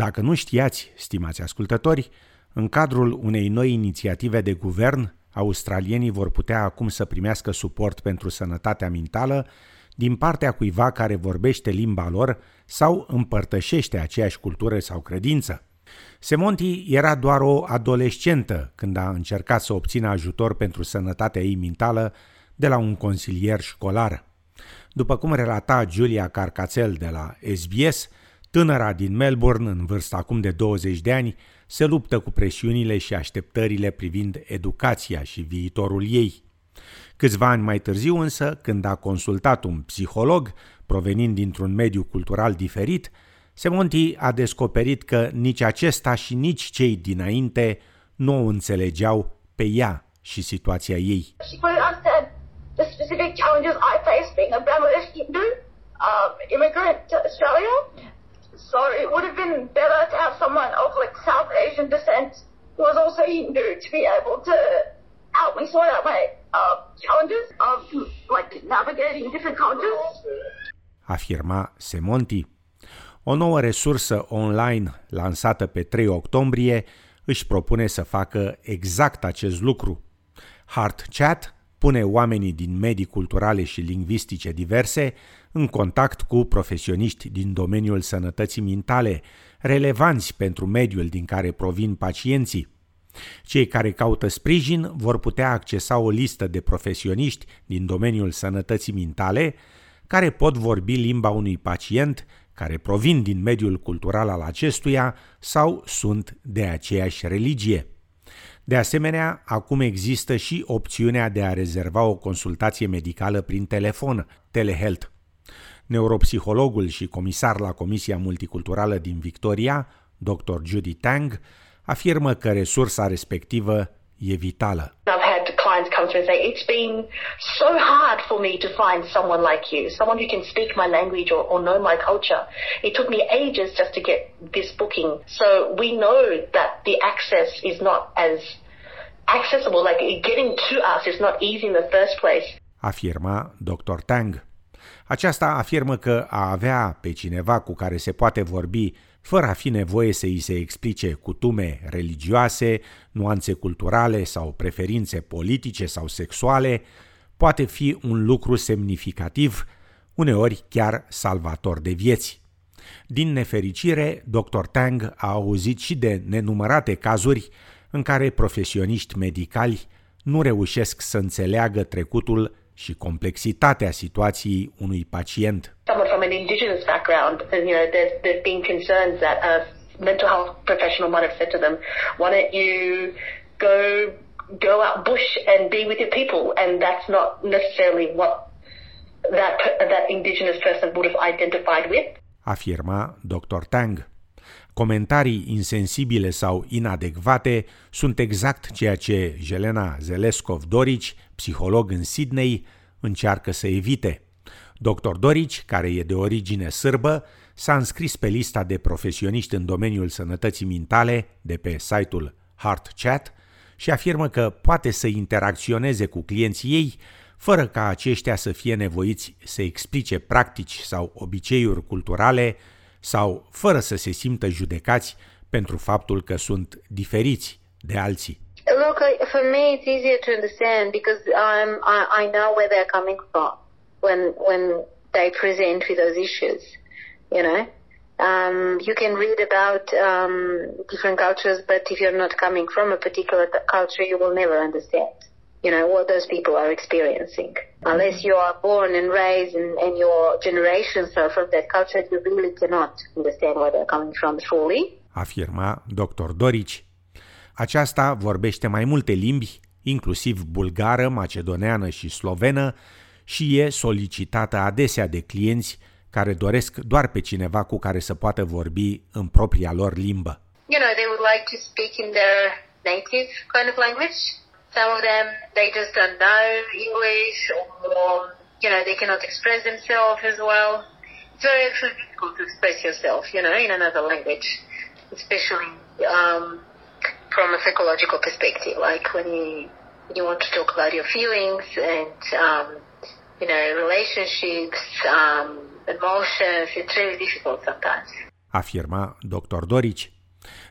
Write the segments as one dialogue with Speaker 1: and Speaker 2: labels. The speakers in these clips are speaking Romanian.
Speaker 1: Dacă nu știați, stimați ascultători, în cadrul unei noi inițiative de guvern, australienii vor putea acum să primească suport pentru sănătatea mentală din partea cuiva care vorbește limba lor sau împărtășește aceeași cultură sau credință. Semonti era doar o adolescentă când a încercat să obțină ajutor pentru sănătatea ei mentală de la un consilier școlar. După cum relata Julia Carcațel de la SBS, tânăra din Melbourne, în vârstă acum de 20 de ani, se luptă cu presiunile și așteptările privind educația și viitorul ei. Câțiva ani mai târziu însă, când a consultat un psiholog provenind dintr-un mediu cultural diferit, Semonti a descoperit că nici acesta și nici cei dinainte nu o înțelegeau pe ea și situația ei. the specific challenges I face being a Bangladesh Hindu um, immigrant to Australia. So it would have been better to have someone of like South Asian descent who was also Hindu to be able to help me sort out my uh, challenges of like navigating different cultures. Afirma Semonti. O nouă resursă online lansată pe 3 octombrie își propune să facă exact acest lucru. Heart Chat pune oamenii din medii culturale și lingvistice diverse în contact cu profesioniști din domeniul sănătății mentale, relevanți pentru mediul din care provin pacienții. Cei care caută sprijin vor putea accesa o listă de profesioniști din domeniul sănătății mentale care pot vorbi limba unui pacient care provin din mediul cultural al acestuia sau sunt de aceeași religie. De asemenea, acum există și opțiunea de a rezerva o consultație medicală prin telefon, telehealth. Neuropsihologul și comisar la Comisia Multiculturală din Victoria, Dr. Judy Tang, afirmă că resursa respectivă e vitală. Clients come through and say, it's been so hard for me to find someone like you, someone who can speak my language or, or know my culture. It took me ages just to get this booking. So we know that the access is not as accessible, like getting to us is not easy in the first place. Afirma Dr. Tang. Aceasta afirmă că a avea pe cineva cu care se poate vorbi fără a fi nevoie să îi se explice cutume religioase, nuanțe culturale sau preferințe politice sau sexuale, poate fi un lucru semnificativ, uneori chiar salvator de vieți. Din nefericire, Dr. Tang a auzit și de nenumărate cazuri în care profesioniști medicali nu reușesc să înțeleagă trecutul și complexitatea situației unui pacient. Someone from an indigenous background, you know, there's, there's been concerns that a mental health professional might have said to them, why don't you go go out bush and be with your people? And that's not necessarily what that that indigenous person would have identified with. Afirma Dr. Tang. Comentarii insensibile sau inadecvate sunt exact ceea ce Jelena Zeleskov-Dorici, psiholog în Sydney, încearcă să evite. Dr. Dorici, care e de origine sârbă, s-a înscris pe lista de profesioniști în domeniul sănătății mentale de pe site-ul Heart Chat și afirmă că poate să interacționeze cu clienții ei fără ca aceștia să fie nevoiți să explice practici sau obiceiuri culturale sau fără să se simtă judecați pentru faptul că sunt diferiți de alții.
Speaker 2: Look, for me it's easier to understand because I'm, I, I know where they're coming from when when they present with those issues, you know. Um, you can read about um, different cultures, but if you're not coming from a particular culture, you will never understand you know, what those people are experiencing. Unless you are born and raised and, and your generations are from that culture, you really cannot understand where they're coming from fully.
Speaker 1: Afirma Dr. Dorici. Aceasta vorbește mai multe limbi, inclusiv bulgară, macedoneană și slovenă, și e solicitată adesea de clienți care doresc doar pe cineva cu care să poată vorbi în propria lor limbă.
Speaker 2: You know, they would like to speak in their native kind of language. Some of them, they just don't know English or, you know, they cannot express themselves as well. It's very actually difficult to express yourself, you know, in another language, especially um, from a psychological perspective, like when you, you want to talk about your feelings and, um, you know, relationships, um, emotions, it's really difficult sometimes.
Speaker 1: afirma dr. Dorici.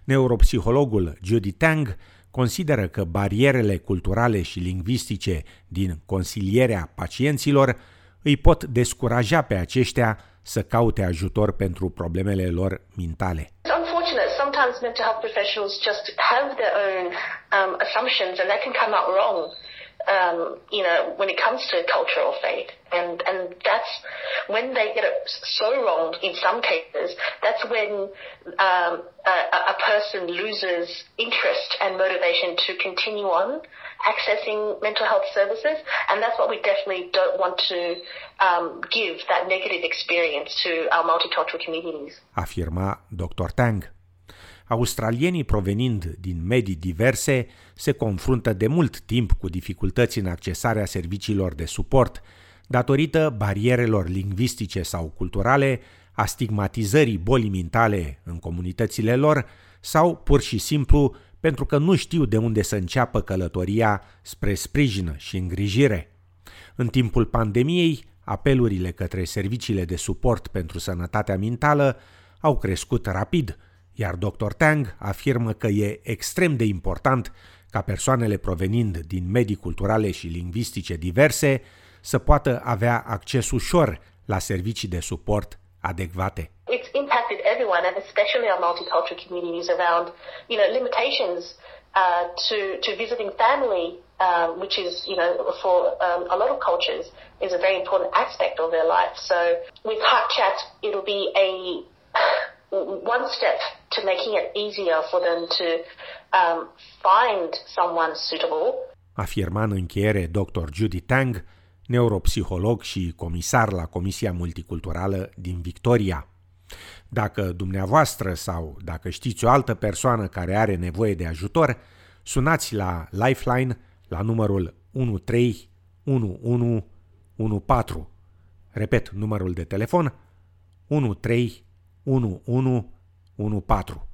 Speaker 1: Neuropsihologul Judy Tang consideră că barierele culturale și lingvistice din consilierea pacienților îi pot descuraja pe aceștia să caute ajutor pentru problemele lor mentale.
Speaker 3: Sometimes mental health professionals just have their own um, assumptions and that can come out wrong. Um, you know, when it comes to cultural faith. And, and that's when they get it so wrong in some cases, that's when um, a, a person loses interest and motivation to continue on accessing mental health services. And that's what we definitely don't want to um, give that negative experience to our multicultural communities.
Speaker 1: Afirma Dr. Tang. Australienii provenind din medii diverse se confruntă de mult timp cu dificultăți în accesarea serviciilor de suport, datorită barierelor lingvistice sau culturale, a stigmatizării bolii mentale în comunitățile lor sau pur și simplu pentru că nu știu de unde să înceapă călătoria spre sprijin și îngrijire. În timpul pandemiei, apelurile către serviciile de suport pentru sănătatea mentală au crescut rapid – iar Dr. Tang afirmă că e extrem de important ca persoanele provenind din medii culturale și lingvistice diverse să poată avea acces ușor la servicii de suport adecvate.
Speaker 3: It's impacted everyone and especially our multicultural communities around, you know, limitations uh, to, to visiting family, um, which is, you know, for um, a lot of cultures is a very important aspect of their life. So with Heart Chat, it'll be a one step to making it easier for them to um, find someone suitable.
Speaker 1: Afirma în încheiere Dr. Judy Tang, neuropsiholog și comisar la Comisia Multiculturală din Victoria. Dacă dumneavoastră sau dacă știți o altă persoană care are nevoie de ajutor, sunați la Lifeline la numărul 131114. Repet numărul de telefon 13 1114.